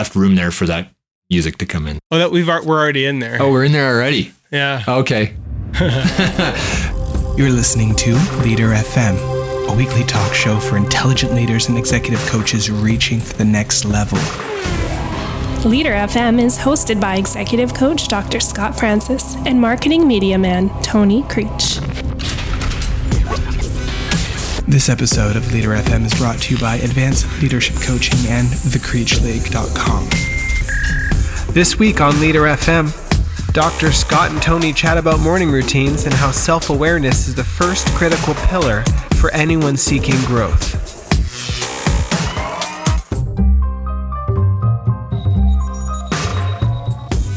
left room there for that music to come in. Oh, that we've we're already in there. Oh, we're in there already. Yeah. Okay. You're listening to Leader FM, a weekly talk show for intelligent leaders and executive coaches reaching for the next level. Leader FM is hosted by executive coach Dr. Scott Francis and marketing media man Tony Creech. This episode of Leader FM is brought to you by Advanced Leadership Coaching and thecreechleague.com. This week on Leader FM, Dr. Scott and Tony chat about morning routines and how self awareness is the first critical pillar for anyone seeking growth.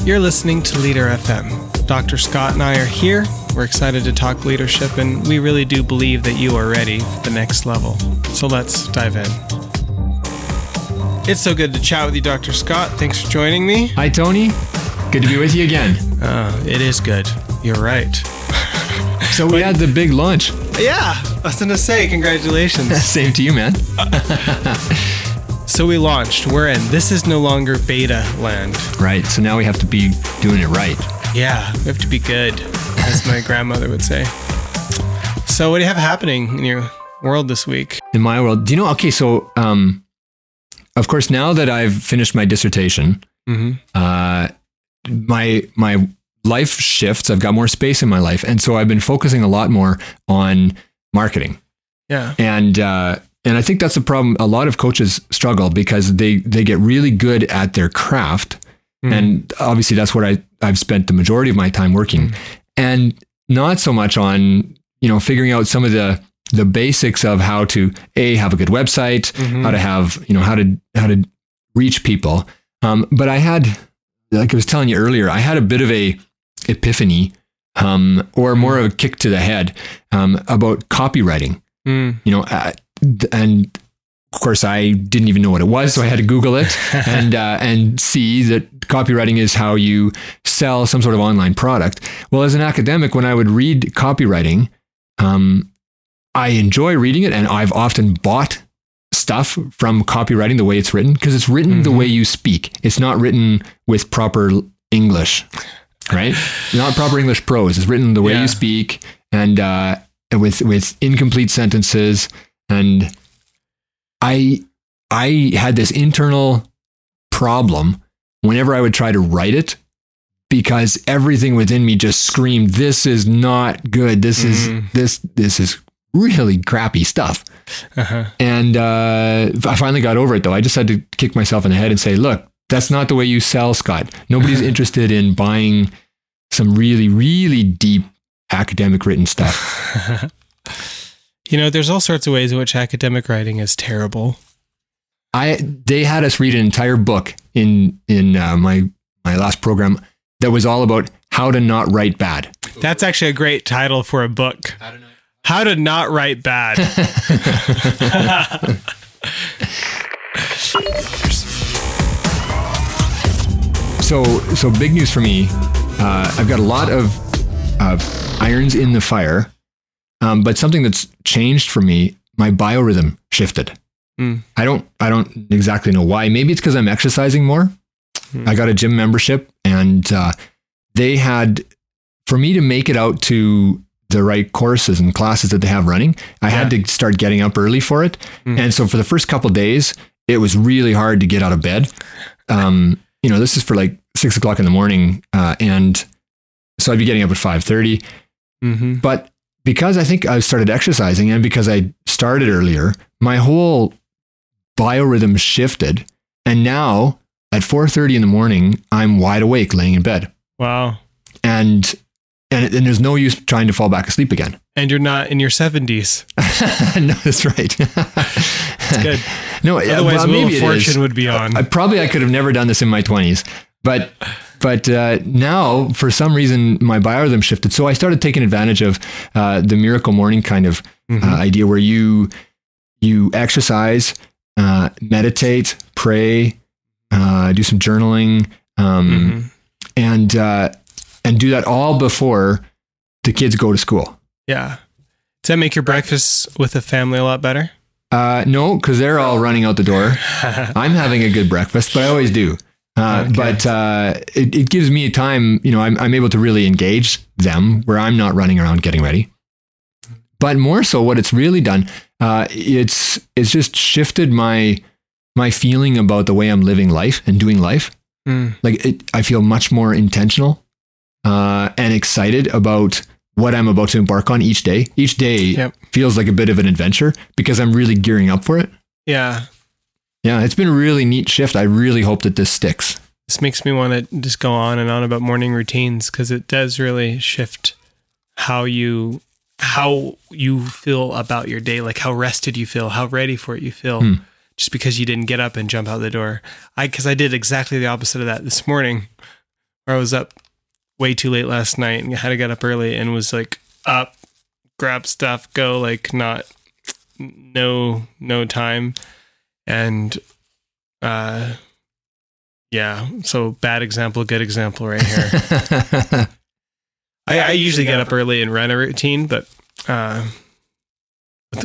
You're listening to Leader FM. Dr. Scott and I are here. We're excited to talk leadership, and we really do believe that you are ready for the next level. So let's dive in. It's so good to chat with you, Dr. Scott. Thanks for joining me. Hi, Tony. Good to be with you again. Uh, it is good. You're right. So we had the big launch. Yeah, I was gonna say, congratulations. Same to you, man. so we launched. We're in. This is no longer beta land. Right. So now we have to be doing it right. Yeah, we have to be good, as my grandmother would say. So what do you have happening in your world this week? In my world, do you know? Okay, so um, of course, now that I've finished my dissertation, Mm-hmm. uh, my my life shifts. I've got more space in my life, and so I've been focusing a lot more on marketing. Yeah. And uh, and I think that's the problem. A lot of coaches struggle because they they get really good at their craft, Mm. and obviously that's what I I've spent the majority of my time working, Mm. And not so much on you know figuring out some of the the basics of how to a have a good website, Mhm. how to have you know how to how to reach people. Um, but I had like I was telling you earlier, I had a bit of a epiphany, um, or more of a kick to the head um, about copywriting Mm. you know, uh, and of course I didn't even know what it was, so I had to Google it and uh, and see that copywriting is how you sell some sort of online product. Well, as an academic, when I would read copywriting, um, I enjoy reading it, and I've often bought stuff from copywriting the way it's written because it's written the Mhm. way you speak. It's not written with proper English, right? not proper English prose. It's written the way Yeah. you speak and uh, with with incomplete sentences. And I I had this internal problem whenever I would try to write it because everything within me just screamed, "This is not good. This Mhm. is this this is really crappy stuff." Uh-huh. And uh, I finally got over it though. I just had to kick myself in the head and say, look, that's not the way you sell, Scott. Nobody's interested in buying some really, really deep academic written stuff. you know, there's all sorts of ways in which academic writing is terrible. I they had us read an entire book in in uh, my my last program that was all about how to not write bad. That's actually a great title for a book. How to not write bad. So so big news for me. Uh, I've got a lot of of irons in the fire, um, but something that's changed for me. My biorhythm shifted. Mm. I don't I don't exactly know why. Maybe it's because I'm exercising more. Mm. I got a gym membership, and uh, they had for me to make it out to the right courses and classes that they have running. I had to start getting up early for it, Mm. and so for the first couple days, it was really hard to get out of bed. Um, you know, this is for like six o'clock in the morning, uh, and so I'd be getting up at five thirty. hmm But because I think I started exercising and because I started earlier, my whole biorhythm shifted. And now at 4:30 in the morning, I'm wide awake laying in bed. Wow. And and, and there's no use trying to fall back asleep again. And you're not in your 70s. no, that's right. that's Good. no, Otherwise, well, Wheel maybe of Fortune would be on. I probably I could have never done this in my 20s, but but uh, now for some reason my biorhythm shifted. So I started taking advantage of uh, the miracle morning kind of Mhm. uh, idea where you you exercise, uh, meditate, pray, uh, do some journaling, um, Mhm. and uh, and do that all before the kids go to school. Yeah. Does that make your breakfast with the family a lot better? Uh, no, because they're all running out the door. I'm having a good breakfast, but I always do. Uh, Okay. But uh, it, it gives me time, you know, I'm, I'm able to really engage them where I'm not running around getting ready. But more so, what it's really done, uh, it's it's just shifted my my feeling about the way I'm living life and doing life. Mm. Like it, I feel much more intentional uh, and excited about what I'm about to embark on each day. Each day Yep. feels like a bit of an adventure because I'm really gearing up for it. Yeah. Yeah, it's been a really neat shift. I really hope that this sticks. This makes me want to just go on and on about morning routines because it does really shift how you how you feel about your day, like how rested you feel, how ready for it you feel, Hmm. just because you didn't get up and jump out the door. I because I did exactly the opposite of that this morning, where I was up way too late last night and had to get up early and was like up, grab stuff, go, like not no no time, and uh yeah, so bad example, good example right here. I, I usually get up early and run a routine, but uh,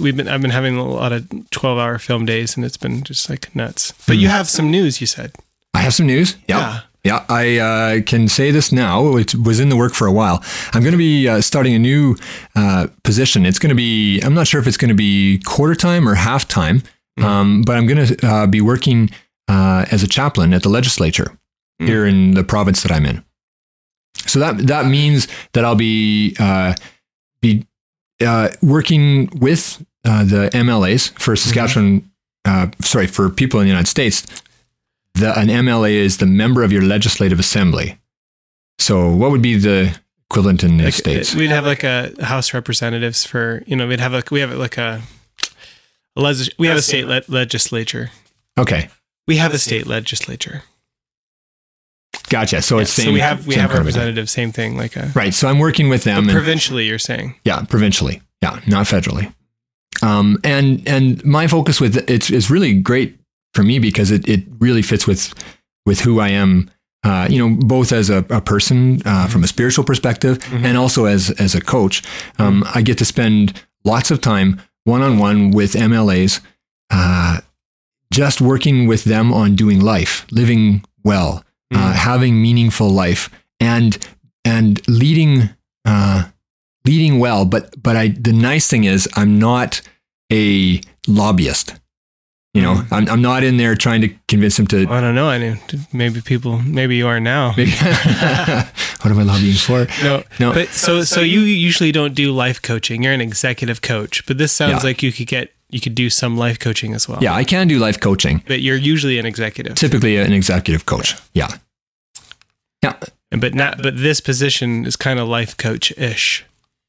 we've been I've been having a lot of twelve hour film days, and it's been just like nuts. But you have some news, you said. I have some news. Yeah. Yeah, I uh, can say this now. It was in the work for a while. I'm going to be uh, starting a new uh, position. It's going to be, I'm not sure if it's going to be quarter time or half time, um, but I'm going to uh, be working uh, as a chaplain at the legislature here in the province that I'm in. So that that means that I'll be uh, be uh, working with uh, the MLAs for Saskatchewan. Uh, sorry, for people in the United States the, an MLA is the member of your legislative assembly. So, what would be the equivalent in the Like, states? We'd have like a House representatives for you know we'd have like we have like a, a legis- we have a state le- legislature. Okay, We have a state legislature. gotcha. So it's same. so same. we have we have kind of representatives, same thing, like a Right. So I'm working with them. and- provincially. You're saying Yeah, provincially. Yeah, not federally. Um, and and my focus with it's it's really great for me because it, it really fits with with who I am. Uh, you know, both as a, a person uh, from a spiritual perspective and also as as a coach. Um, I get to spend lots of time one on one with MLAs, uh, just working with them on doing life, living well, uh, having meaningful life, and and leading uh, leading well. But but I the nice thing is I'm not a lobbyist. You know. I'm, I'm not in there trying to convince them to. I don't know. I knew maybe people maybe you are now. Maybe, what am I lobbying for? No, No. But so so you usually don't do life coaching. You're an executive coach, but this sounds Yeah. like you could get you could do some life coaching as well. Yeah, I can do life coaching. But you're usually an executive. Typically, an executive coach. Yeah, yeah, And but not but this position is kind of life coach ish.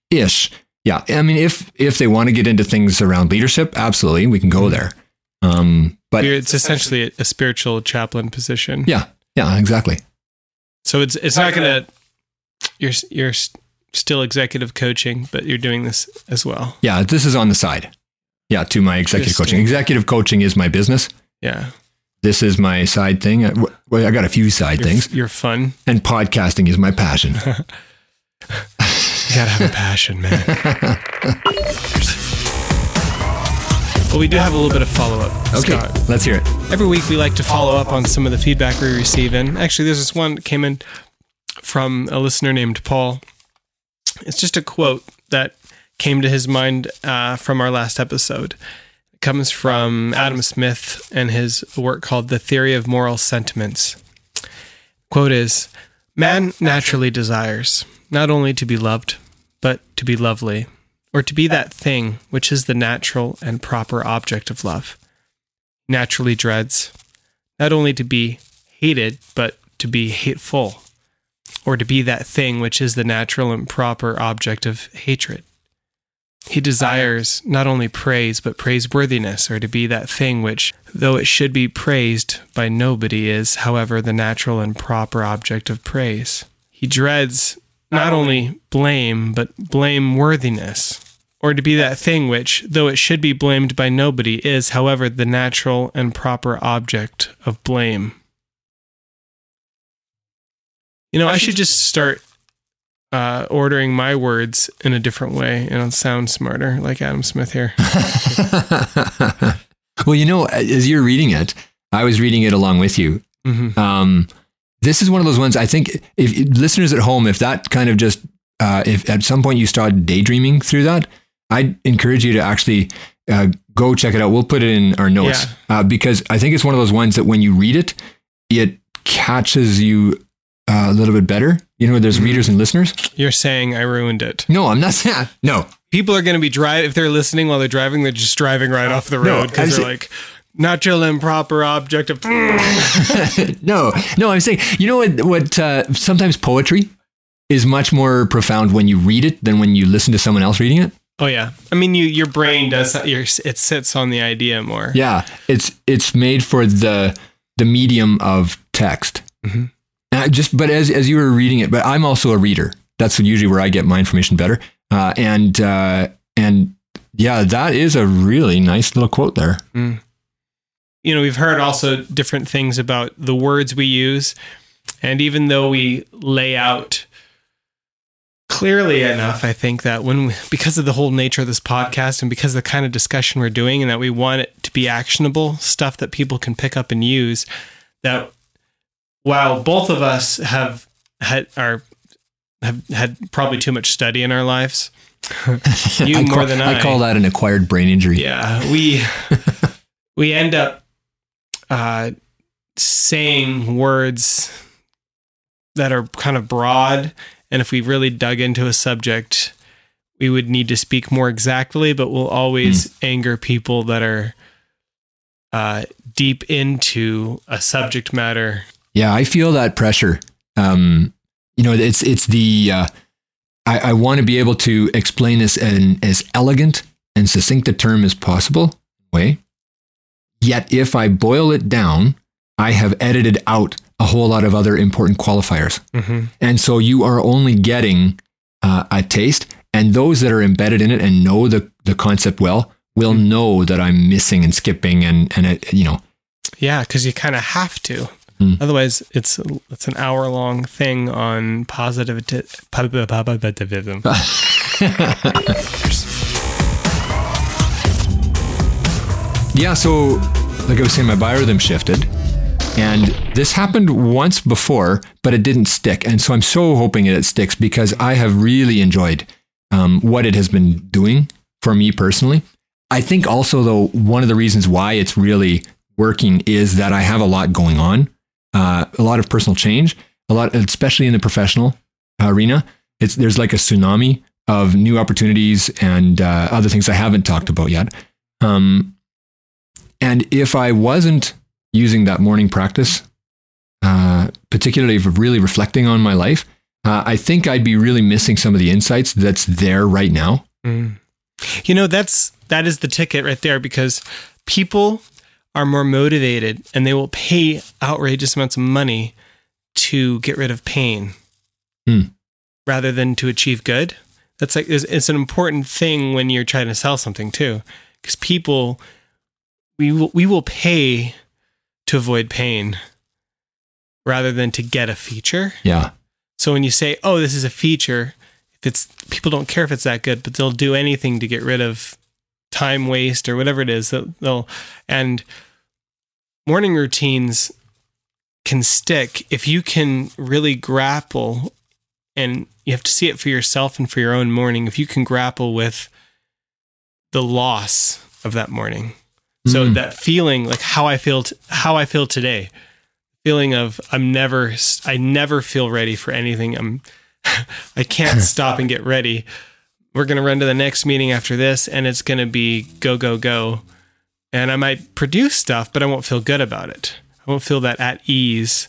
ish. Yeah, I mean, if if they want to get into things around leadership, absolutely, we can go hmm. there. Um, but it's essentially a, a spiritual chaplain position. yeah, yeah, exactly. So it's it's not gonna you're you're still executive coaching, but you're doing this as well. Yeah, this is on the side. Yeah, to my executive coaching. Executive coaching is my business. Yeah, This is my side thing. Uh, Well, I got a few side you're, things, you're fun. and podcasting is my passion. You gotta have a passion, man. well, we do have a little bit of follow up. Okay, Scott. let's hear it. Every week we like to follow up on some of the feedback we receive. And actually, there's this one that came in from a listener named Paul. It's just a quote that came to his mind uh, from our last episode. It comes from Adam Smith and his work called The Theory of Moral Sentiments. Quote is Man naturally desires not only to be loved, but to be lovely, or to be that thing which is the natural and proper object of love naturally dreads not only to be hated, but to be hateful, or to be that thing which is the natural and proper object of hatred. He desires not only praise, but praiseworthiness, or to be that thing which, though it should be praised by nobody, is, however, the natural and proper object of praise. He dreads not only blame, but blameworthiness, or to be that thing which, though it should be blamed by nobody, is, however, the natural and proper object of blame. You know, I should just start uh, ordering my words in a different way and it'll sound smarter, like Adam Smith here. well, you know, as you're reading it, I was reading it along with you. Mhm. Um, this is one of those ones I think if listeners at home, if that kind of just, uh, if at some point you start daydreaming through that, I'd encourage you to actually uh, go check it out. We'll put it in our notes uh, because I think it's one of those ones that when you read it, it catches you uh, a little bit better. You know, there's Mhm. readers and listeners. You're saying I ruined it. No, I'm not saying, no, People are going to be driving, if they're listening while they're driving, they're just driving right off the road because they're like, natural and proper object of. no, no, I'm saying, you know what, what, uh, sometimes poetry is much more profound when you read it than when you listen to someone else reading it. Oh, yeah. I mean, you your brain does, your, it sits on the idea more. Yeah, it's it's made for the the medium of text. Mhm. And just but as as you were reading it, but I'm also a reader. That's usually where I get my information better. Uh, and uh, and yeah, that is a really nice little quote there. You know, we've heard also different things about the words we use. And even though we lay out clearly enough, I think that when we, because of the whole nature of this podcast and because of the kind of discussion we're doing and that we want it to be actionable stuff that people can pick up and use, that while both of us have had are have had probably too much study in our lives, you I more call, than I. call that an acquired brain injury. Yeah, we we end up uh, saying words that are kind of broad, and if we really dug into a subject, we would need to speak more exactly. But we'll always anger people that are uh, deep into a subject matter. Yeah, I feel that pressure. Um, you know, it's it's the uh, I, I want to be able to explain this in as elegant and succinct a term as possible way. Yet, if I boil it down, I have edited out a whole lot of other important qualifiers, Mm-hmm. and so you are only getting uh, a taste. And those that are embedded in it and know the the concept well will know that I'm missing and skipping and and it, you know Yeah, because you kind of have to. Hmm. Otherwise, it's it's an hour long thing on positive positivism. Yeah, so like I was saying, my biorhythm shifted. And this happened once before, but it didn't stick. And so I'm so hoping that it sticks because I have really enjoyed um, what it has been doing for me personally. I think also, though, one of the reasons why it's really working is that I have a lot going on, uh, a lot of personal change, a lot, especially in the professional arena. It's there's like a tsunami of new opportunities and uh, other things I haven't talked about yet. Um, and if I wasn't using that morning practice, uh, particularly for really reflecting on my life, uh, I think I'd be really missing some of the insights that's there right now. Mm. You know, that's that is the ticket right there because people are more motivated and they will pay outrageous amounts of money to get rid of pain Hmm. rather than to achieve good. That's like it's, it's an important thing when you're trying to sell something too, because people we will we will pay to avoid pain rather than to get a feature. Yeah. So when you say, "Oh, this is a feature," if it's people don't care if it's that good, but they'll do anything to get rid of time waste or whatever it is. They'll, they'll and morning routines can stick if you can really grapple and you have to see it for yourself and for your own morning if you can grapple with the loss of that morning so Mm. that feeling like how i feel t- how i feel today feeling of i'm never i never feel ready for anything. I'm i can't stop and get ready. We're going to run to the next meeting after this and it's going to be go go go. And i might produce stuff but i won't feel good about it. I won't feel that at ease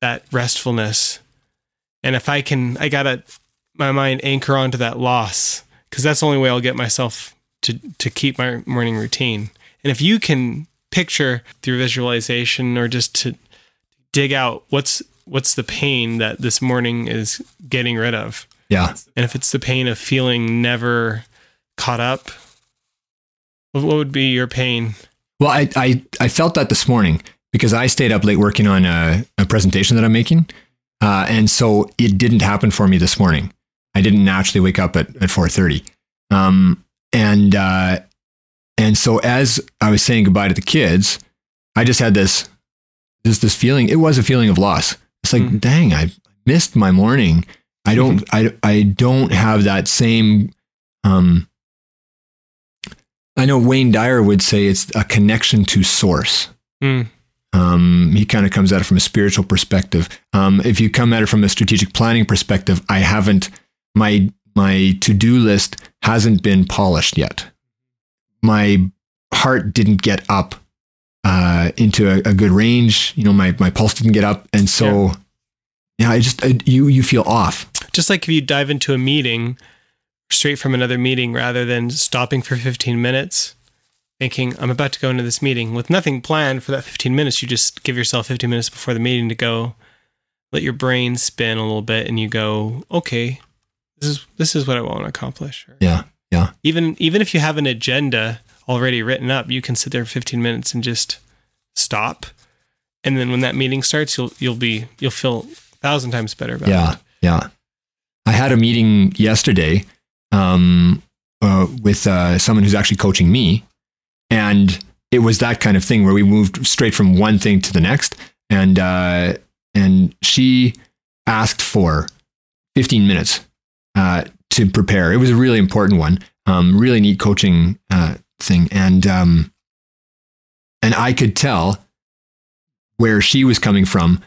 that restfulness. And if i can i gotta my mind anchor onto that loss because that's the only way i'll get myself to to keep my morning routine and if you can picture through visualization or just to dig out what's what's the pain that this morning is getting rid of Yeah. and if it's the pain of feeling never caught up what would be your pain Well, I, I, I felt that this morning because I stayed up late working on a, a presentation that I'm making. Uh, and so it didn't happen for me this morning. I didn't naturally wake up at, at 4.30. Um, and, uh, and so as I was saying goodbye to the kids, I just had this, just this feeling. It was a feeling of loss. It's like, Mm. dang, I missed my morning. I don't, I, I don't have that same, um, I know Wayne Dyer would say it's a connection to source. Mm. Um, he kind of comes at it from a spiritual perspective. Um, if you come at it from a strategic planning perspective, I haven't my my to do list hasn't been polished yet. My heart didn't get up uh, into a, a good range. You know, my my pulse didn't get up, and so yeah, I just I, you you feel off. Just like if you dive into a meeting straight from another meeting rather than stopping for 15 minutes, thinking, I'm about to go into this meeting with nothing planned for that 15 minutes. You just give yourself 15 minutes before the meeting to go, let your brain spin a little bit, and you go, okay, this is this is what I want to accomplish. Or Yeah, yeah, even even if you have an agenda already written up, you can sit there for 15 minutes and just stop. And then when that meeting starts, you'll you'll be you'll feel a thousand times better about yeah, it. yeah. Yeah. I had a meeting yesterday um, uh, with uh, someone who's actually coaching me, and it was that kind of thing where we moved straight from one thing to the next, and uh, and she asked for 15 minutes uh, to prepare. It was a really important one, um, really neat coaching uh, thing, and um, and I could tell where she was coming from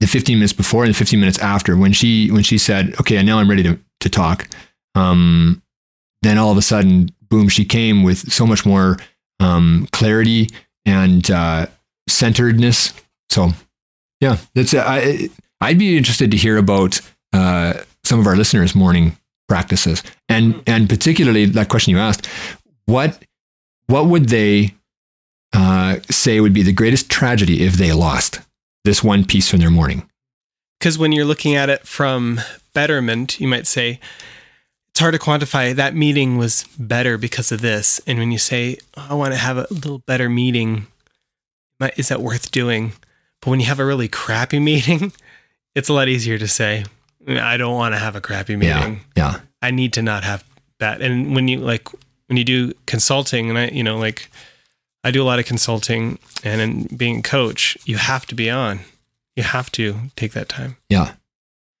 the 15 minutes before and the 15 minutes after when she when she said okay now i'm ready to, to talk. Um, then all of a sudden boom she came with so much more um, clarity and uh, centeredness. So yeah that's I, i'd be interested to hear about uh, some of our listeners morning practices and and particularly that question you asked what what would they uh, say would be the greatest tragedy if they lost this one piece from their morning Because when you're looking at it from betterment, you might say it's hard to quantify. That meeting was better because of this. And when you say, oh, I want to have a little better meeting, is that worth doing? But when you have a really crappy meeting, it's a lot easier to say, I don't want to have a crappy meeting. yeah yeah I need to not have that. And when you like when you do consulting, and I, you know, like I do a lot of consulting, and in being a coach, you have to be on. You have to take that time. Yeah.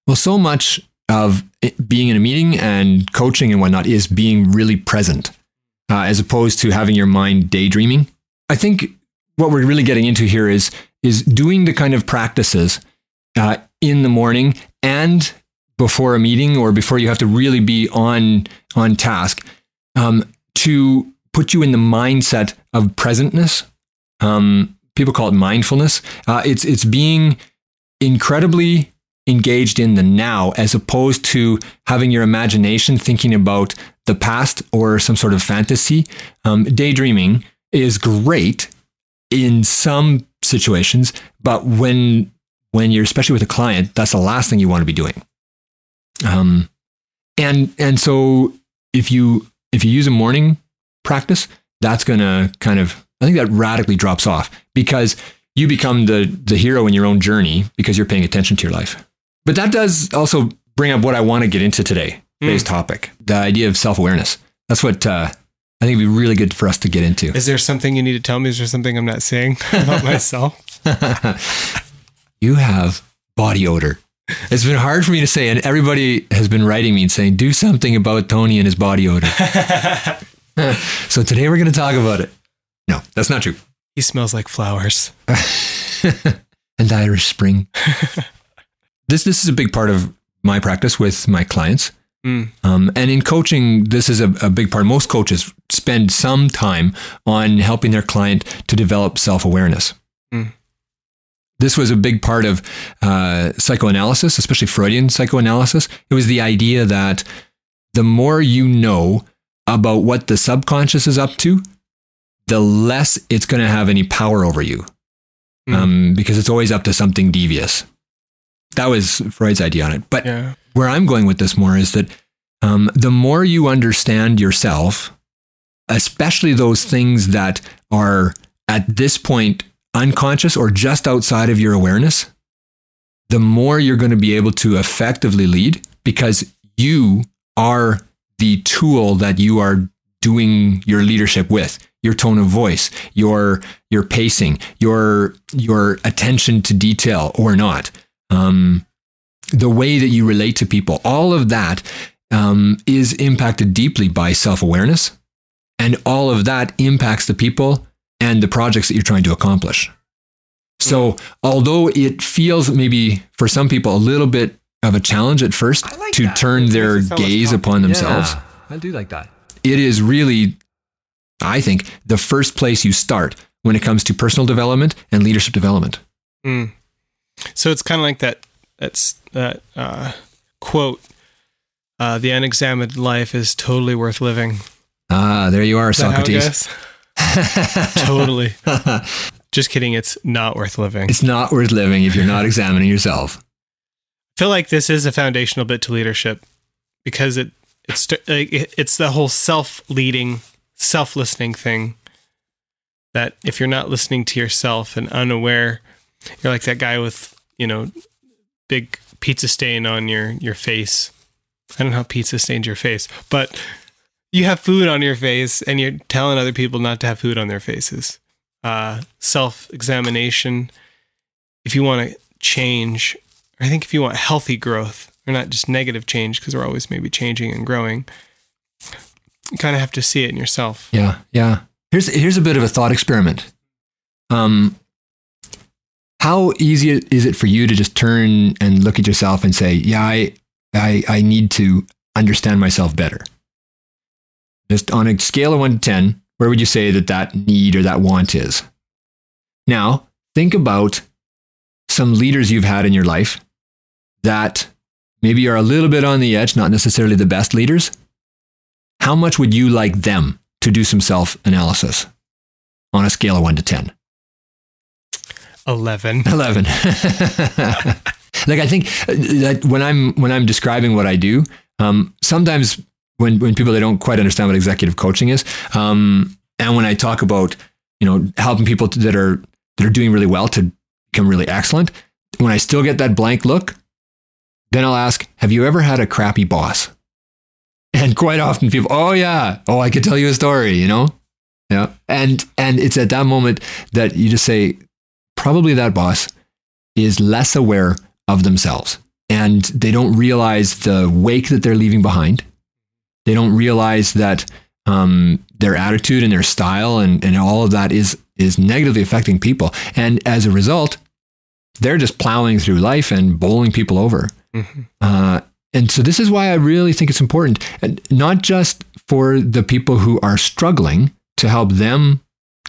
Well, so much of being in a meeting and coaching and whatnot is being really present, uh, as opposed to having your mind daydreaming. I think what we're really getting into here is is doing the kind of practices uh, in the morning and before a meeting or before you have to really be on on task um, to put you in the mindset of presentness. Um, people call it mindfulness. Uh, it's it's being incredibly engaged in the now as opposed to having your imagination thinking about the past or some sort of fantasy. Um, daydreaming is great in some situations, but when when you're especially with a client, that's the last thing you want to be doing. Um, and and so if you if you use a morning practice, that's going to kind of I think that radically drops off because you become the the hero in your own journey because you're paying attention to your life. But that does also bring up what I want to get into today, today's topic, the idea of self awareness. That's what uh, I think would be really good for us to get into. Is there something you need to tell me? Is there something I'm not saying about myself? you have body odor. It's been hard for me to say, and everybody has been writing me and saying, do something about Tony and his body odor. so today we're going to talk about it. No, that's not true. he smells like flowers. and Irish Spring. this this is a big part of my practice with my clients. Mm. Um, and in coaching, this is a, a big part. Most coaches spend some time on helping their client to develop self awareness. Mm. This was a big part of uh, psychoanalysis, especially Freudian psychoanalysis. It was the idea that the more you know about what the subconscious is up to, the less it's going to have any power over you Mm. um, because it's always up to something devious. That was Freud's idea on it. But Yeah. where I'm going with this more is that um, the more you understand yourself, especially those things that are at this point unconscious or just outside of your awareness, the more you're going to be able to effectively lead because you are the tool that you are doing your leadership with. Your tone of voice your your pacing your your attention to detail or not. Um, the way that you relate to people all of that um, is impacted deeply by self-awareness. And all of that impacts the people and the projects that you're trying to accomplish so although it feels maybe for some people a little bit of a challenge at first like to that. turn It their so gaze upon themselves Yeah, I do like that. it is really, I think, the first place you start when it comes to personal development and leadership development. Mm. So it's kind of like that. That's that uh, quote. Uh, the unexamined life is totally worth living. Ah, there you are, Is that how it Socrates. totally. Just kidding. It's not worth living. it's not worth living if you're not examining yourself. I feel like this is a foundational bit to leadership because it it's it's the whole self-leading, self-listening thing. That if you're not listening to yourself and unaware, you're like that guy with you know big pizza stain on your your face. I don't know how pizza stains your face, but you have food on your face and you're telling other people not to have food on their faces. Uh, self-examination. If you want to change I think if you want healthy growth, or not just negative change, because we're always maybe changing and growing, you kind of have to see it in yourself. Yeah, yeah. Here's here's a bit of a thought experiment. Um, how easy is it for you to just turn and look at yourself and say, "Yeah, I, I, I need to understand myself better." Just on a scale of one to ten, where would you say that that need or that want is? Now, think about some leaders you've had in your life that maybe are a little bit on the edge, not necessarily the best leaders. How much would you like them to do some self analysis on a scale of one to 10? 11. 11. like I think uh, that when I'm when I'm describing what I do, um, sometimes when when people they don't quite understand what executive coaching is, um, and when I talk about you know helping people to, that are that are doing really well to become really excellent, when I still get that blank look, then I'll ask, "Have you ever had a crappy boss?" And quite often people, "Oh yeah, oh I could tell you a story," you know. Yeah, and and it's at that moment that you just say, probably that boss is less aware of themselves and they don't realize the wake that they're leaving behind. They don't realize that um, their attitude and their style and, and all of that is, is negatively affecting people. And as a result, they're just plowing through life and bowling people over. Mhm. Uh, and so this is why I really think it's important, and not just for the people who are struggling to help them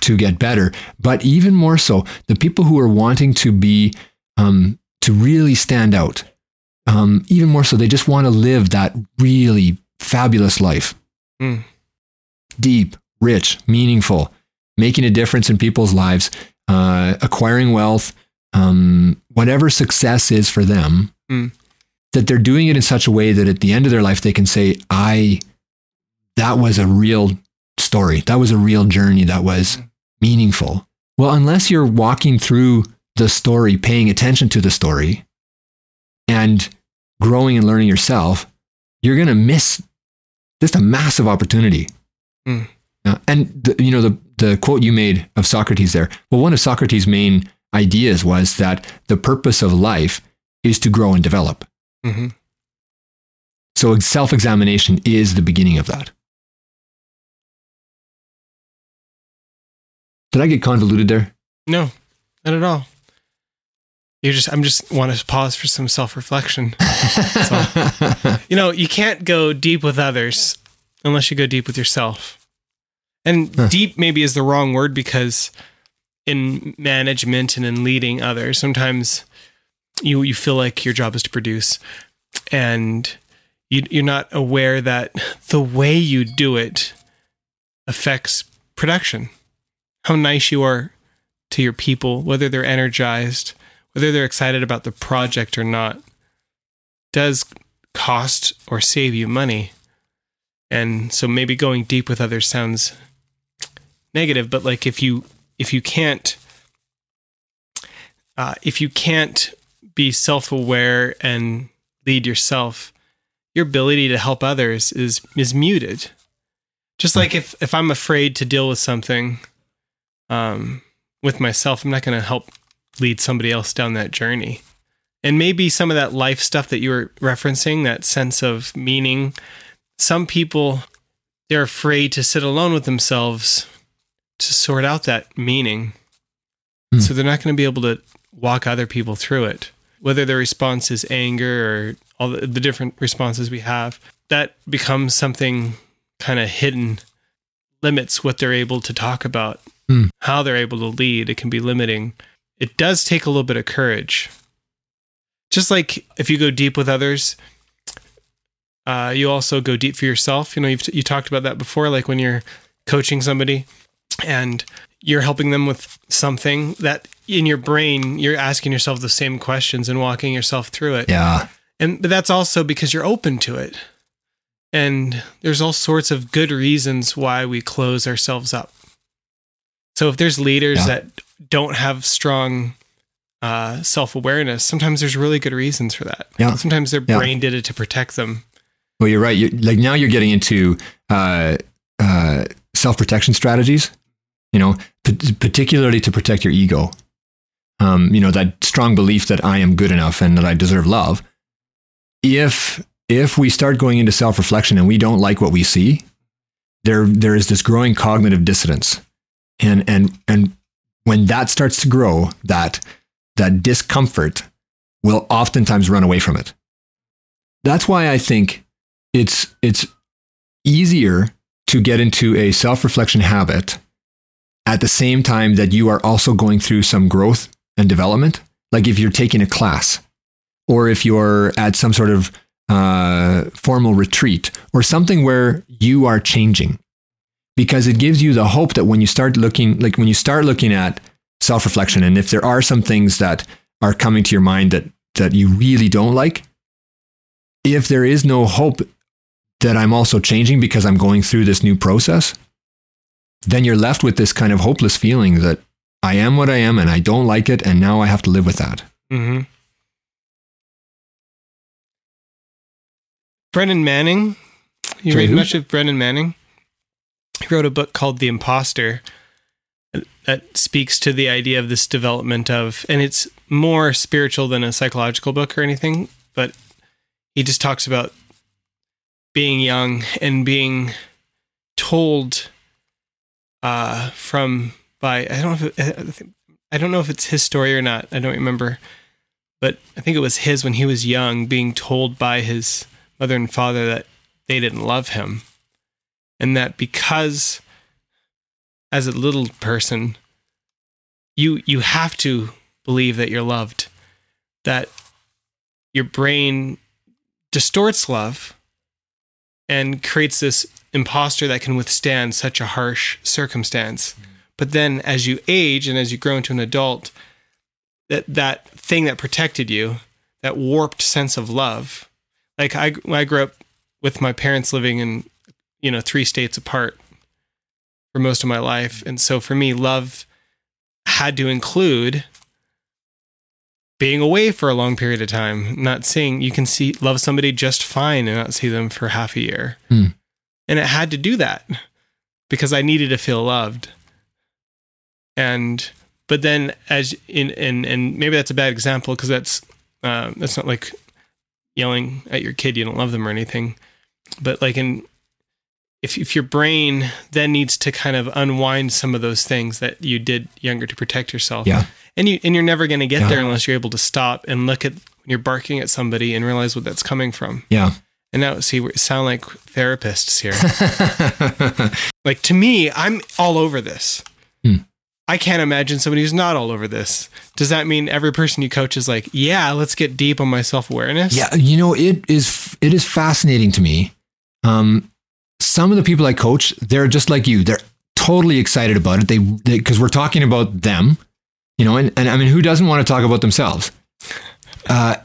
to get better, but even more so, the people who are wanting to be, um, to really stand out. Um, even more so, they just want to live that really fabulous life. Mm. Deep, rich, meaningful, making a difference in people's lives, uh, acquiring wealth, um, whatever success is for them, Mm. that they're doing it in such a way that at the end of their life, they can say, I, that was a real story. That was a real journey. That was meaningful. Well, unless you're walking through the story, paying attention to the story, and growing and learning yourself, you're going to miss just a massive opportunity. Mm. Uh, and the, you know the the quote you made of Socrates there. Well, one of Socrates' main ideas was that the purpose of life is to grow and develop. hmm So self examination is the beginning of that. Did I get convoluted there? No, not at all. You just, I'm just want to pause for some self reflection. You know, you can't go deep with others unless you go deep with yourself. And Huh. deep maybe is the wrong word because in management and in leading others, sometimes you you feel like your job is to produce, and you, you're not aware that the way you do it affects production. How nice you are to your people, whether they're energized, whether they're excited about the project or not, does cost or save you money. And so maybe going deep with others sounds negative, but like if you if you can't uh, if you can't be self-aware and lead yourself, your ability to help others is is muted. Just like if if I'm afraid to deal with something um with myself, I'm not going to help lead somebody else down that journey. And maybe some of that life stuff that you were referencing, that sense of meaning, some people they're afraid to sit alone with themselves to sort out that meaning. Hmm. So they're not going to be able to walk other people through it. Whether their response is anger or all the, the different responses we have, that becomes something kind of hidden, limits what they're able to talk about, Hmm. how they're able to lead. It can be limiting. It does take a little bit of courage. Just like if you go deep with others, uh, you also go deep for yourself. You know, you've you talked about that before, like when you're coaching somebody and you're helping them with something that in your brain you're asking yourself the same questions and walking yourself through it. Yeah. And but that's also because you're open to it. And there's all sorts of good reasons why we close ourselves up. So if there's leaders Yeah. that don't have strong uh, self-awareness, sometimes there's really good reasons for that. Yeah. Sometimes their Yeah. brain did it to protect them. Well, you're right. You like now you're getting into uh, uh, self protection strategies. You know, p- particularly to protect your ego. Um, you know that strong belief that I am good enough and that I deserve love. If if we start going into self reflection and we don't like what we see, there there is this growing cognitive dissonance, and and and when that starts to grow, that that discomfort will oftentimes run away from it. That's why I think it's it's easier to get into a self-reflection habit at the same time that you are also going through some growth and development like if you're taking a class or if you're at some sort of uh, formal retreat or something where you are changing because it gives you the hope that when you start looking like when you start looking at self-reflection and if there are some things that are coming to your mind that that you really don't like if there is no hope that I'm also changing because I'm going through this new process, then you're left with this kind of hopeless feeling that I am what I am and I don't like it, and now I have to live with that. Mm-hmm. Brennan Manning. You Sorry, read who? much of Brennan Manning? He wrote a book called The Imposter that speaks to the idea of this development of, and it's more spiritual than a psychological book or anything, but he just talks about being young and being told uh, from by I don't know if it, I I don't know if it's his story or not. I don't remember, but I think it was his when he was young, being told by his mother and father that they didn't love him, and that because as a little person, you you have to believe that you're loved, that your brain distorts love and creates this imposter that can withstand such a harsh circumstance. Mm-hmm. But then as you age and as you grow into an adult, that that thing that protected you, that warped sense of love. Like I I grew up with my parents living in, you know, three states apart for most of my life. And so for me, love had to include being away for a long period of time, not seeing you can see love somebody just fine and not see them for half a year. Hmm. And it had to do that because I needed to feel loved. And but then as in and and maybe that's a bad example because that's uh, that's not like yelling at your kid you don't love them or anything. But like in if if your brain then needs to kind of unwind some of those things that you did younger to protect yourself. Yeah. And you and you're never going to get Yeah. there unless you're able to stop and look at when you're barking at somebody and realize what that's coming from. Yeah. And now see we sound like therapists here. like to me, I'm all over this. Hmm. I can't imagine somebody who's not all over this. Does that mean every person you coach is like, yeah, let's get deep on my self awareness? Yeah, you know, it is it is fascinating to me. Um, some of the people I coach, they're just like you. They're totally excited about it. They because we're talking about them, you know, and, and I mean, who doesn't want to talk about themselves? Uh,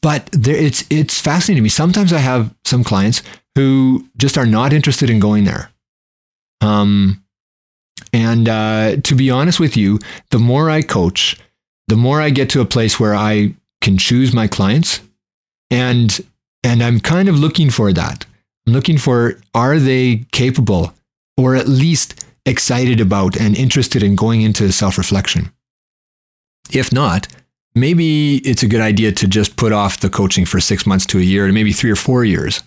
but there, it's it's fascinating to me. Sometimes I have some clients who just are not interested in going there. Um, and uh, to be honest with you, the more I coach, the more I get to a place where I can choose my clients and and I'm kind of looking for that. I'm looking for are they capable or at least excited about and interested in going into self-reflection. If not, maybe it's a good idea to just put off the coaching for 6 months to a year and maybe 3 or 4 years.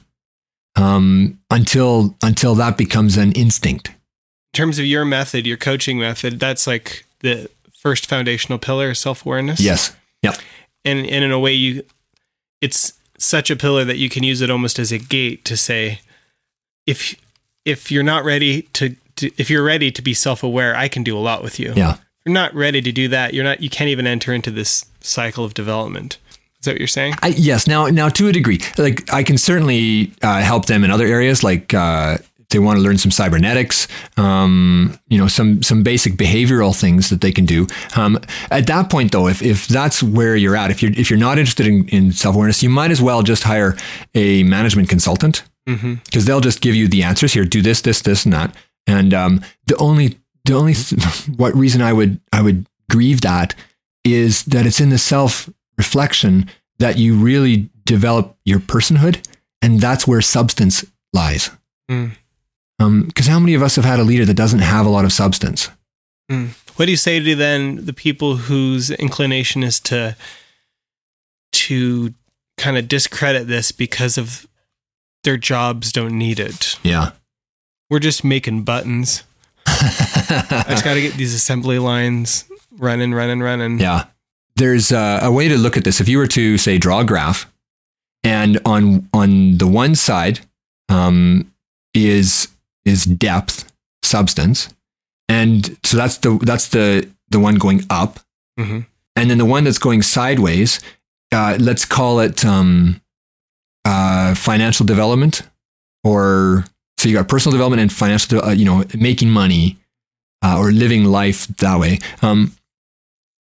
Um, until until that becomes an instinct. In terms of your method, your coaching method, that's like the first foundational pillar, self awareness. Yes. Yep. And, and in a way, you it's such a pillar that you can use it almost as a gate to say, if if you're not ready to, to if you're ready to be self aware, I can do a lot with you. Yeah. If you're not ready to do that, you're not. You can't even enter into this cycle of development. Is that what you're saying? I, yes. Now, now to a degree, like I can certainly uh, help them in other areas, like uh, they want to learn some cybernetics, um, you know, some some basic behavioral things that they can do. Um, at that point, though, if, if that's where you're at, if you're if you're not interested in, in self awareness, you might as well just hire a management consultant because Mm-hmm. they'll just give you the answers here. Do this, this, this, and that. And um, the only the only th- what reason I would I would grieve that is that it's in the self reflection that you really develop your personhood, and that's where substance lies. Mm. Because how many of us have had a leader that doesn't have a lot of substance? What do you say to then the people whose inclination is to to kind of discredit this because of their jobs don't need it? Yeah. We're just making buttons. I just got to get these assembly lines running, running, running. Yeah. There's a, a way to look at this. If you were to say draw a graph, and on on the one side um, is is depth, substance, and so that's the that's the the one going up, hmm and then the one that's going sideways. Uh, let's call it um, uh, financial development, or so you got personal development and financial, de- uh, you know, making money uh, or living life that way. Um,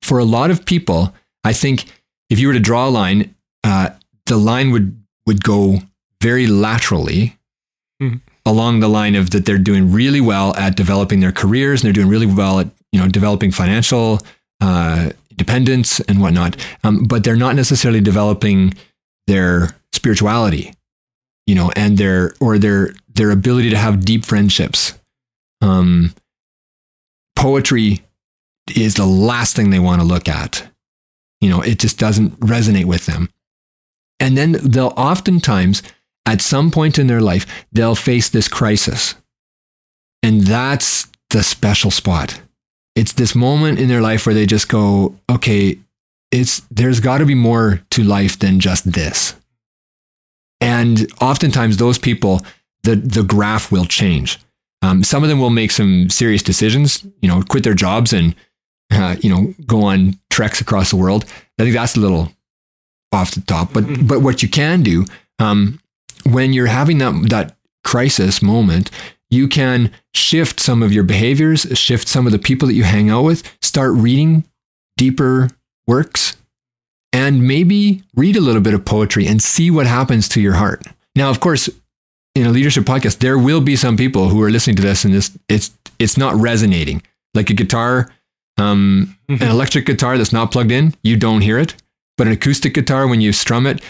for a lot of people, I think if you were to draw a line, uh, the line would would go very laterally. Along the line of that they're doing really well at developing their careers and they're doing really well at you know developing financial uh, independence and whatnot, um, but they're not necessarily developing their spirituality, you know, and their or their their ability to have deep friendships. Um, poetry is the last thing they want to look at. You know, it just doesn't resonate with them. And then they'll oftentimes, at some point in their life, they'll face this crisis. And that's the special spot. It's this moment in their life where they just go, okay, it's there's got to be more to life than just this. And oftentimes those people, the the graph will change. Um, some of them will make some serious decisions, you know, quit their jobs and uh, you know go on treks across the world. I think that's a little off the top, but Mhm. but what you can do um, when you're having that that crisis moment, you can shift some of your behaviors, shift some of the people that you hang out with, start reading deeper works, and maybe read a little bit of poetry and see what happens to your heart. Now, of course, in a leadership podcast, there will be some people who are listening to this and this it's it's not resonating. Like a guitar, um, Mhm. an electric guitar that's not plugged in, you don't hear it. But an acoustic guitar, when you strum it,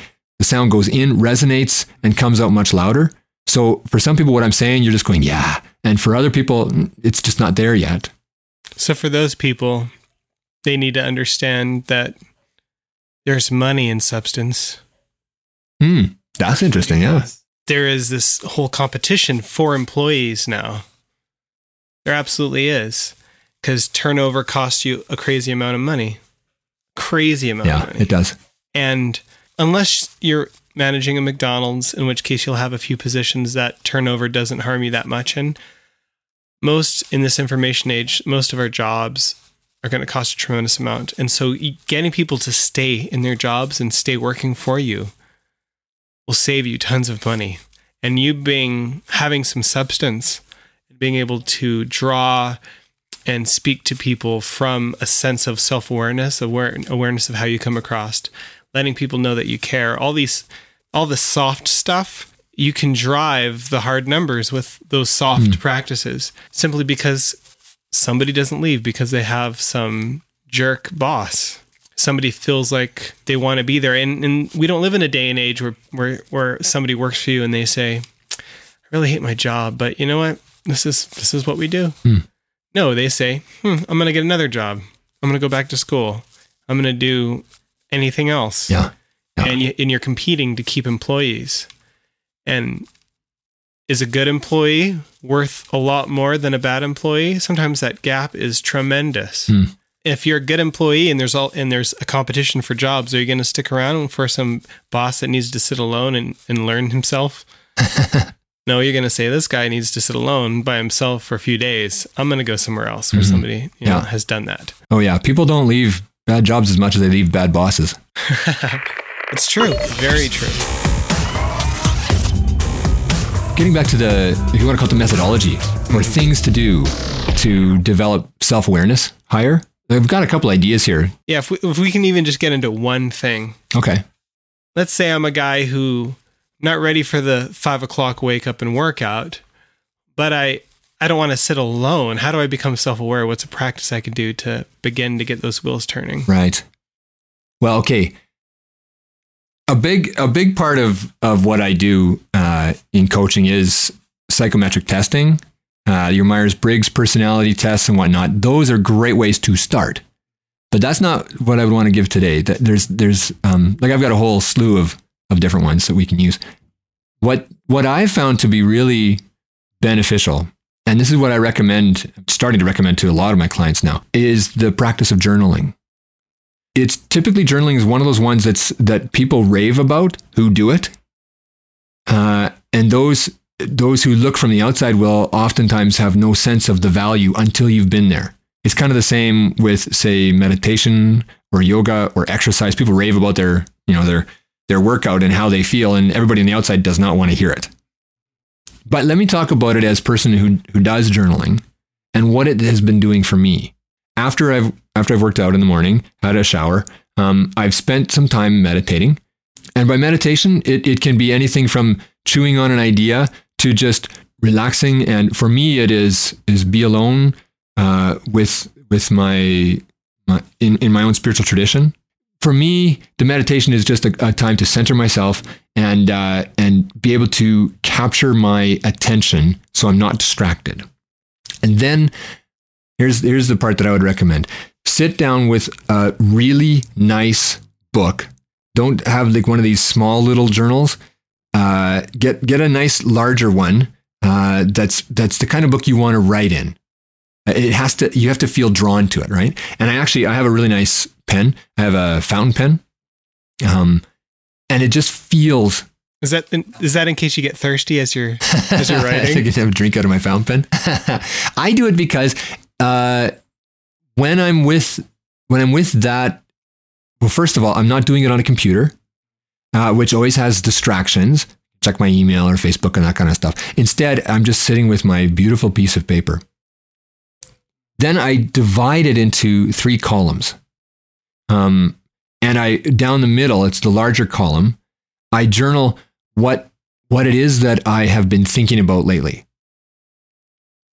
the sound goes in, resonates, and comes out much louder. So for some people, what I'm saying, you're just going, yeah. And for other people, it's just not there yet. So for those people, they need to understand that there's money in substance. Hmm, that's interesting. Yeah. There is this whole competition for employees now. There absolutely is. Because turnover costs you a crazy amount of money. Crazy amount Yeah, of money. it does. And unless you're managing a McDonald's, in which case you'll have a few positions that turnover doesn't harm you that much. And most in this information age, most of our jobs are going to cost a tremendous amount. And so getting people to stay in their jobs and stay working for you will save you tons of money. And you being having some substance and being able to draw and speak to people from a sense of self-awareness, aware, awareness of how you come across, letting people know that you care. All these all the soft stuff, you can drive the hard numbers with those soft practices simply because somebody doesn't leave because they have some jerk boss. somebody feels like they want to be there. And, and we don't live in a day and age where, where, where somebody works for you and they say, I really hate my job, but you know what? This is, this is what we do. Hmm. No, they say, hmm, I'm going to get another job. I'm going to go back to school. I'm going to do anything else. Yeah. Yeah. And, you, and you're competing to keep employees. And is a good employee worth a lot more than a bad employee? Sometimes that gap is tremendous. Hmm. If you're a good employee and there's all and there's a competition for jobs, are you going to stick around for some boss that needs to sit alone and, and learn himself? no, you're going to say this guy needs to sit alone by himself for a few days. I'm going to go somewhere else where Mhm. somebody you know, Yeah. has done that. Oh yeah. People don't leave bad jobs as much as they leave bad bosses. It's true, very true. Getting back to the, if you want to call it the methodology or things to do to develop self awareness higher, I've got a couple ideas here. Yeah, if we, if we can even just get into one thing, Okay. let's say I'm a guy who not ready for the five o'clock wake up and workout, but I I don't want to sit alone. How do I become self aware? What's a practice I can do to begin to get those wheels turning? Right. Well, okay. A big a big part of of what I do uh, in coaching is psychometric testing, uh, your Myers Briggs personality tests and whatnot. Those are great ways to start. But that's not what I would want to give today. There's there's um, like I've got a whole slew of of different ones that we can use. What what I found to be really beneficial, and this is what I recommend, starting to recommend to a lot of my clients now, is the practice of journaling. It's typically journaling is one of those ones that's that people rave about who do it. Uh, and those those who look from the outside will oftentimes have no sense of the value until you've been there. It's kind of the same with say meditation or yoga or exercise. People rave about their you know their their workout and how they feel and everybody on the outside does not want to hear it but let me talk about it as person who who does journaling and what it has been doing for me after I've after I've worked out in the morning, had a shower, um, I've spent some time meditating. And by meditation, it, it can be anything from chewing on an idea to just relaxing. And for me, it is is be alone uh, with with my, my in, in my own spiritual tradition. For me, the meditation is just a, a time to center myself and uh, and be able to capture my attention so I'm not distracted. And then here's here's the part that I would recommend. Sit down with a really nice book. Don't have like one of these small little journals. Uh, get get a nice larger one. Uh, that's that's the kind of book you want to write in. It has to. You have to feel drawn to it, right? And I actually I have a really nice pen. I have a fountain pen, um, and it just feels Is that in, is that in case you get thirsty as you're as you're writing? I think I have a drink out of my fountain pen. I do it because uh, when I'm with when I'm with that, well, first of all, I'm not doing it on a computer, uh, which always has distractions. Check my email or Facebook and that kind of stuff. Instead, I'm just sitting with my beautiful piece of paper. Then I divide it into three columns. Um, and I down the middle, it's the larger column. I journal what what it is that I have been thinking about lately.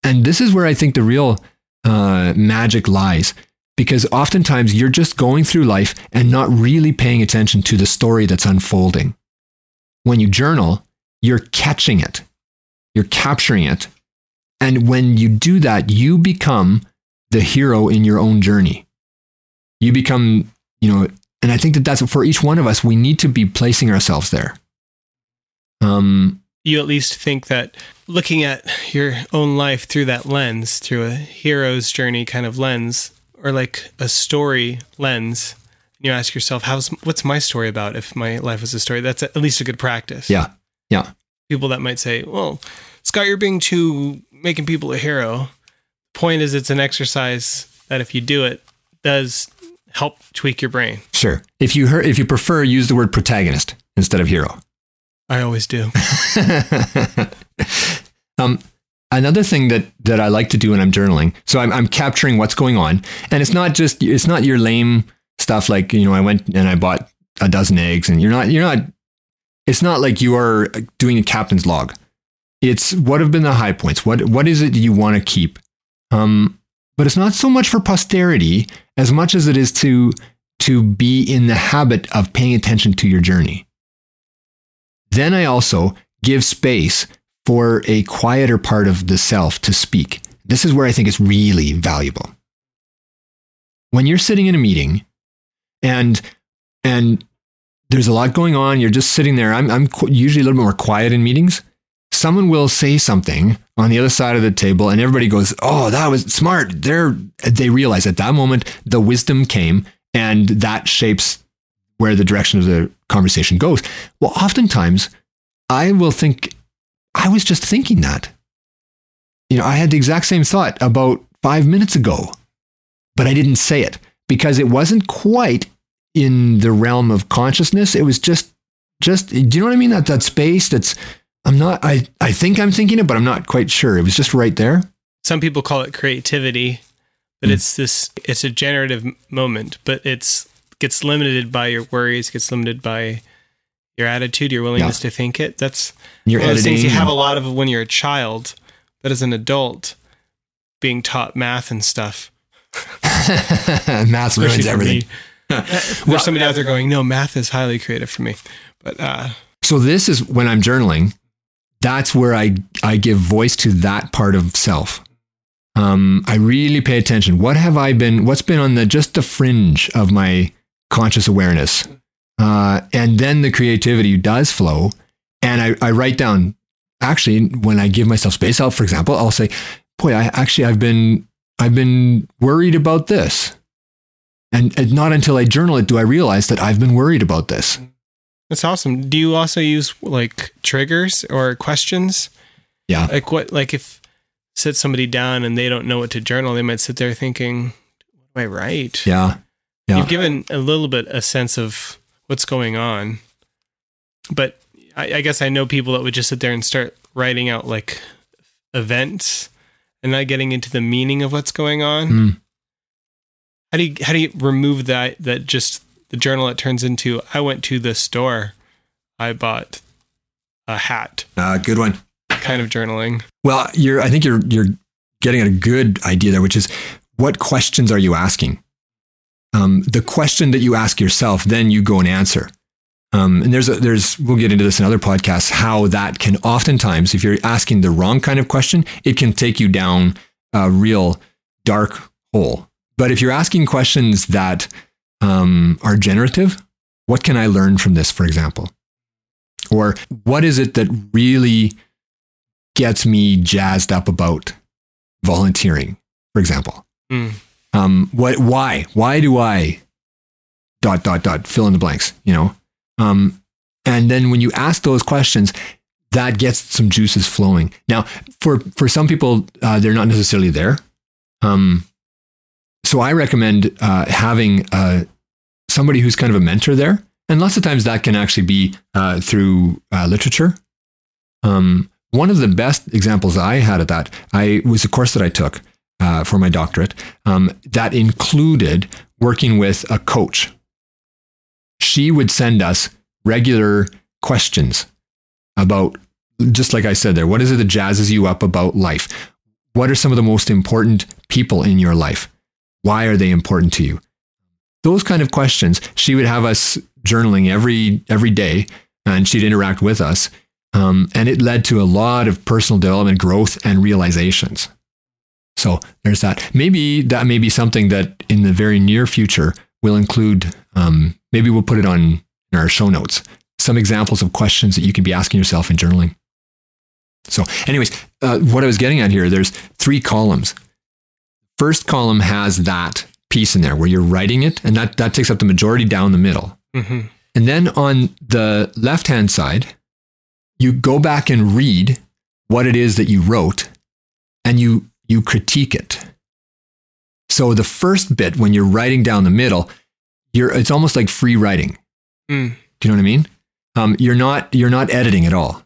And this is where I think the real uh, magic lies, because oftentimes you're just going through life and not really paying attention to the story that's unfolding. When you journal, you're catching it, you're capturing it. And when you do that, you become the hero in your own journey. You become, you know, and I think that that's for each one of us, we need to be placing ourselves there. Um, you at least think that looking at your own life through that lens, through a hero's journey kind of lens, or like a story lens, you ask yourself, "How's what's my story about?" If my life was a story, that's at least a good practice. yeah, yeah. People that might say, "Well, Scott, you're being too making people a hero." Point is, it's an exercise that if you do it, does help tweak your brain. Sure. If you heard, if you prefer, use the word protagonist instead of hero. I always do. um, another thing that that I like to do when I'm journaling, so I'm, I'm capturing what's going on, and it's not just it's not your lame stuff like you know I went and I bought a dozen eggs, and you're not you're not. It's not like you are doing a captain's log. It's what have been the high points. What what is it you want to keep? Um, but it's not so much for posterity as much as it is to to be in the habit of paying attention to your journey. Then I also give space for a quieter part of the self to speak. This is where I think it's really valuable. When you're sitting in a meeting and and there's a lot going on, you're just sitting there. I'm, I'm usually a little bit more quiet in meetings. Someone will say something on the other side of the table, and everybody goes, "Oh, that was smart." They're they realize at that moment the wisdom came, and that shapes where the direction of the conversation goes. Well, oftentimes I will think I was just thinking that. You know, I had the exact same thought about five minutes ago, but I didn't say it because it wasn't quite in the realm of consciousness. It was just, just, do you know what I mean? That, that space that's, I'm not, I, I think I'm thinking it, but I'm not quite sure. It was just right there. Some people call it creativity, but mm. it's this, it's a generative moment, but it's, gets limited by your worries, gets limited by your attitude, your willingness yeah. to think it. That's your one of those things you have a lot of when you're a child, but as an adult, being taught math and stuff. math ruins everything. There's somebody out there going, "No, math is highly creative for me." But uh, so this is when I'm journaling. That's where I I give voice to that part of self. Um, I really pay attention. What have I been? What's been on the just the fringe of my conscious awareness? Uh, and then the creativity does flow. And I, I write down, actually, when I give myself space out, for example, I'll say, boy, I actually, I've been, I've been worried about this. And, and not until I journal it do I realize that I've been worried about this. That's awesome. Do you also use like triggers or questions? Yeah. Like what, like if sit somebody down and they don't know what to journal, they might sit there thinking, what do I write? Yeah. Yeah. You've given a little bit a sense of what's going on. But I, I guess I know people that would just sit there and start writing out like events and not getting into the meaning of what's going on. Mm. How do you how do you remove that that just the journal it turns into I went to the store, I bought a hat. Uh, good one. Kind of journaling. Well, you're I think you're you're getting at a good idea there, which is what questions are you asking? um, the question that you ask yourself, then you go and answer. Um, and there's a, there's we'll get into this in other podcasts how that can oftentimes if you're asking the wrong kind of question it can take you down a real dark hole but if you're asking questions that um, are generative what can i learn from this for example or what is it that really gets me jazzed up about volunteering for example mm. Um, what? Why? Why do I? Dot dot dot. Fill in the blanks. You know. Um, and then when you ask those questions, that gets some juices flowing. Now, for for some people, uh, they're not necessarily there. Um, so I recommend uh, having uh, somebody who's kind of a mentor there, and lots of times that can actually be uh, through uh, literature. Um, one of the best examples I had of that, I was a course that I took uh, for my doctorate um, that included working with a coach. She would send us regular questions about, just like I said there, what is it that jazzes you up about life? What are some of the most important people in your life? Why are they important to you? Those kind of questions. She would have us journaling every every day, and she'd interact with us, um, and it led to a lot of personal development, growth, and realizations. So there's that. Maybe that may be something that in the very near future we'll include. Um, maybe we'll put it on in our show notes. Some examples of questions that you can be asking yourself in journaling. So, anyways, uh, what I was getting at here, there's three columns. First column has that piece in there where you're writing it, and that, that takes up the majority down the middle. Mm-hmm. And then on the left hand side, you go back and read what it is that you wrote, and you you critique it. So the first bit, when you're writing down the middle, you're it's almost like free writing. Mm. Do you know what I mean? Um, you're not you're not editing at all.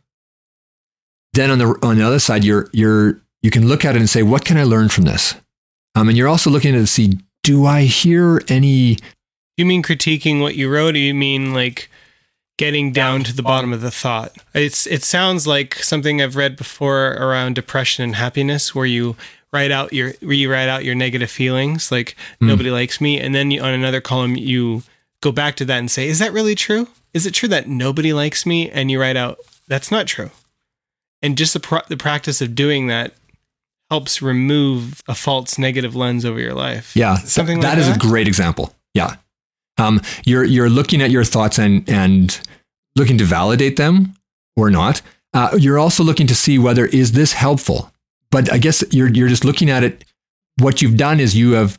Then on the on the other side, you're you're you can look at it and say, what can I learn from this? Um, and you're also looking to see, do I hear any? You mean critiquing what you wrote? Or you mean like getting down to the bottom of the thought. It's it sounds like something I've read before around depression and happiness where you write out your where you write out your negative feelings, like nobody likes me, and then you, on another column you go back to that and say, is that really true? Is it true that nobody likes me? And you write out, that's not true. And just the pro- the practice of doing that helps remove a false negative lens over your life. Yeah, Something th- like that is that? a great example. Yeah, um, you're you're looking at your thoughts and and looking to validate them or not. Uh, you're also looking to see whether is this helpful. But I guess you're you're just looking at it. What you've done is you have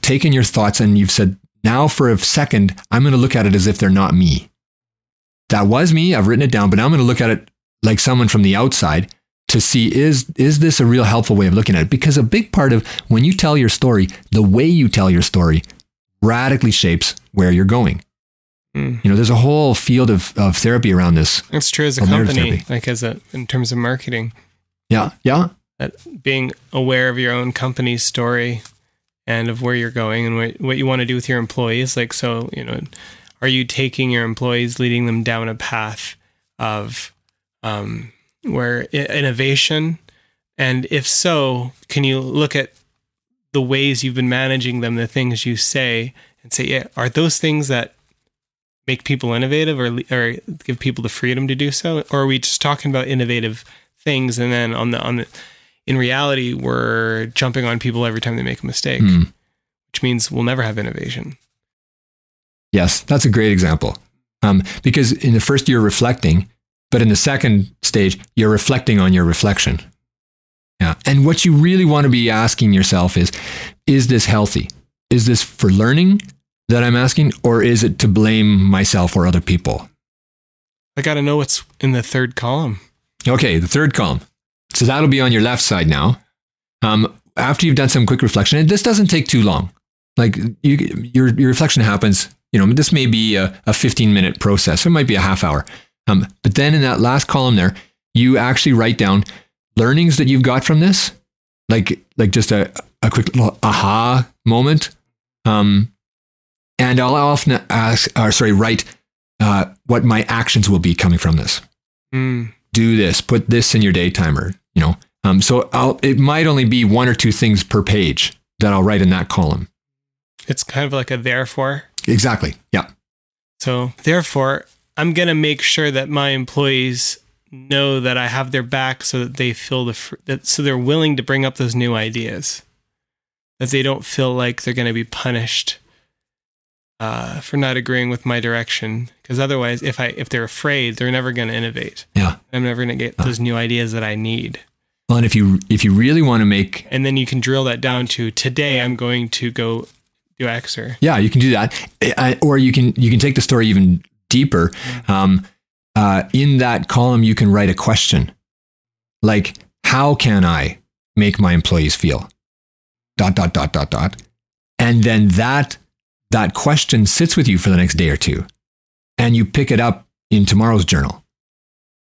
taken your thoughts and you've said, now for a second, I'm going to look at it as if they're not me. That was me. I've written it down, but now I'm going to look at it like someone from the outside to see is is this a real helpful way of looking at it? Because a big part of when you tell your story the way you tell your story radically shapes where you're going. Mm. you know there's a whole field of, of therapy around this. It's true as a company, like as a in terms of marketing, yeah yeah. That being aware of your own company's story and of where you're going and what, what you want to do with your employees. Like, so, you know, are you taking your employees, leading them down a path of um, where innovation? And if so, can you look at the ways you've been managing them, the things you say, and say, yeah, are those things that make people innovative or, or give people the freedom to do so? Or are we just talking about innovative things and then on the, on the, in reality, we're jumping on people every time they make a mistake, Hmm. which means we'll never have innovation. yes that's a great example um, because in the first you're reflecting but in the second stage you're reflecting on your reflection yeah and what you really want to be asking yourself is is this healthy is this for learning that i'm asking or is it to blame myself or other people I got to know what's in the third column. Okay, the third column. So that'll be on your left side now. Um, after you've done some quick reflection, and this doesn't take too long. Like you, your your reflection happens. You know, this may be a, a 15 minute process. It might be a half hour. Um, but then in that last column there, you actually write down learnings that you've got from this, like like just a a quick little aha moment. Um, and I'll often ask, or sorry, write uh, what my actions will be coming from this Mm. do this, put this in your day timer, you know. Um, so I'll, it might only be one or two things per page that I'll write in that column. It's kind of like a therefore. Exactly. Yeah. So, therefore, I'm going to make sure that my employees know that I have their back so that they feel the fr- that so they're willing to bring up those new ideas. That they don't feel like they're going to be punished uh, for not agreeing with my direction because otherwise if I if they're afraid, they're never going to innovate. Yeah. I'm never going to get those new ideas that I need. Well, and if you if you really want to make And then you can drill that down to today I'm going to go do X or yeah, you can do that, I- or you can you can take the story even deeper. Um, uh, in that column, you can write a question like, "How can I make my employees feel?" Dot dot dot dot dot, and then that that question sits with you for the next day or two, and you pick it up in tomorrow's journal.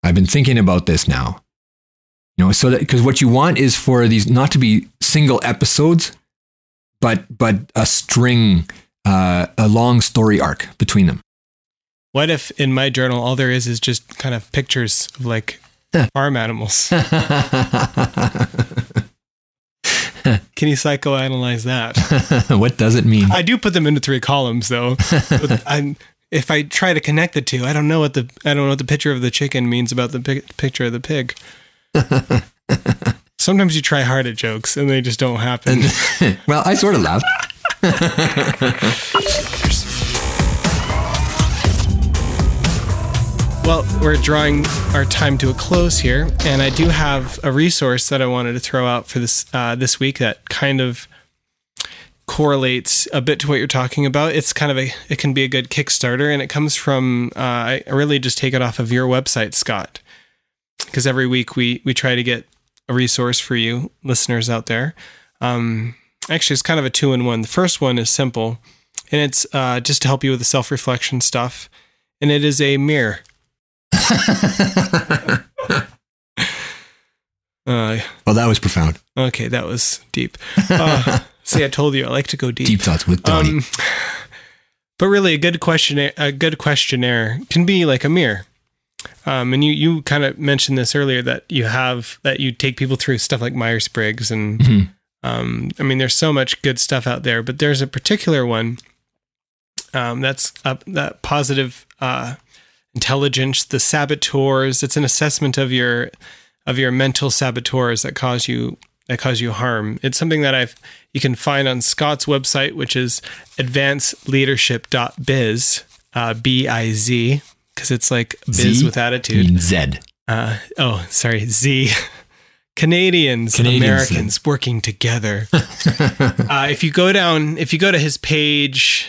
I've been thinking about this now. You know, so that because what you want is for these not to be single episodes, but but a string, uh, a long story arc between them. What if in my journal all there is is just kind of pictures of like farm animals? Can you psychoanalyze that? what does it mean? I do put them into three columns though. If I try to connect the two, I don't know what the I don't know what the picture of the chicken means about the pic, picture of the pig. Sometimes you try hard at jokes and they just don't happen. well, I sort of laughed. Well, we're drawing our time to a close here, and I do have a resource that I wanted to throw out for this uh, this week that kind of correlates a bit to what you're talking about. It's kind of a it can be a good Kickstarter, and it comes from uh, I really just take it off of your website, Scott, because every week we we try to get a resource for you listeners out there. Um, actually, it's kind of a two in one. The first one is simple, and it's uh, just to help you with the self reflection stuff, and it is a mirror. Uh, well, that was profound. okay, that was deep. Uh, see, I told you I like to go deep. Deep thoughts with Donnie. Um, but really, a good questionnaire, a good questionnaire can be like a mirror. Um, and you you kind of mentioned this earlier that you have that you take people through stuff like Myers Briggs and Mhm. Um, I mean, there's so much good stuff out there, but there's a particular one um, that's up, that positive uh, intelligence, the saboteurs. It's an assessment of your of your mental saboteurs that cause you that cause you harm. It's something that I've you can find on Scott's website, which is advancedleadership.biz, uh, B I Z, because it's like biz Z? with attitude. Z. Uh, oh, sorry, Z. Canadians, and Canadians. Americans working together. uh, if you go down, if you go to his page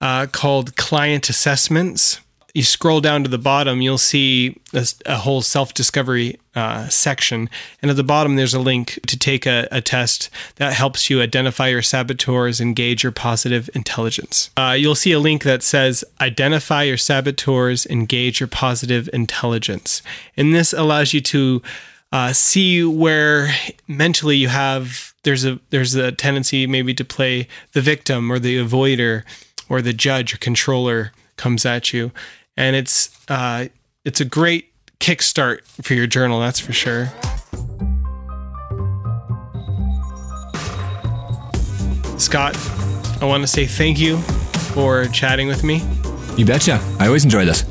uh, called Client Assessments, you scroll down to the bottom, you'll see a, a whole self discovery uh, section. And at the bottom, there's a link to take a, a test that helps you identify your saboteurs and gauge your positive intelligence. Uh, you'll see a link that says Identify your saboteurs and gauge your positive intelligence. And this allows you to uh, see where mentally you have there's a there's a tendency maybe to play the victim or the avoider or the judge or controller comes at you and it's uh, it's a great kickstart for your journal that's for sure scott i want to say thank you for chatting with me You betcha. I always enjoy this.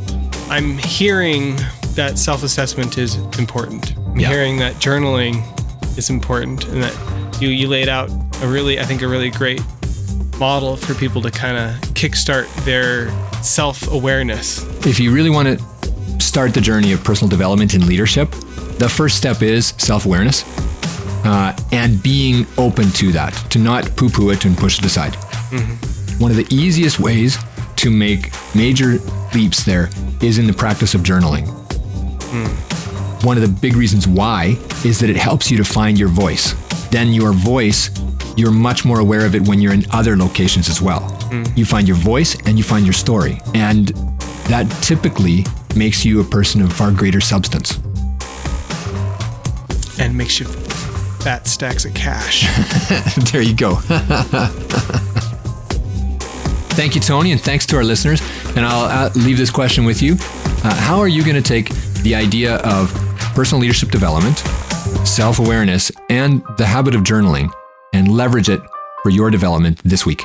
i'm hearing that self-assessment is important i'm Yeah. hearing that journaling is important and that you you laid out a really i think a really great model for people to kind of kickstart their self-awareness If you really want to start the journey of personal development and leadership, the first step is self awareness uh, and being open to that, to not poo poo it and push it aside. One of the easiest ways to make major leaps there is in the practice of journaling. One of the big reasons why is that it helps you to find your voice. Then your voice, you're much more aware of it when you're in other locations as well. You find your voice and you find your story. And that typically makes you a person of far greater substance. and makes you fat stacks of cash there you go. Thank you, Tony, and thanks to our listeners. And I'll uh, leave this question with you. Uh, how are you going to take the idea of personal leadership development, self awareness, and the habit of journaling and leverage it for your development this week?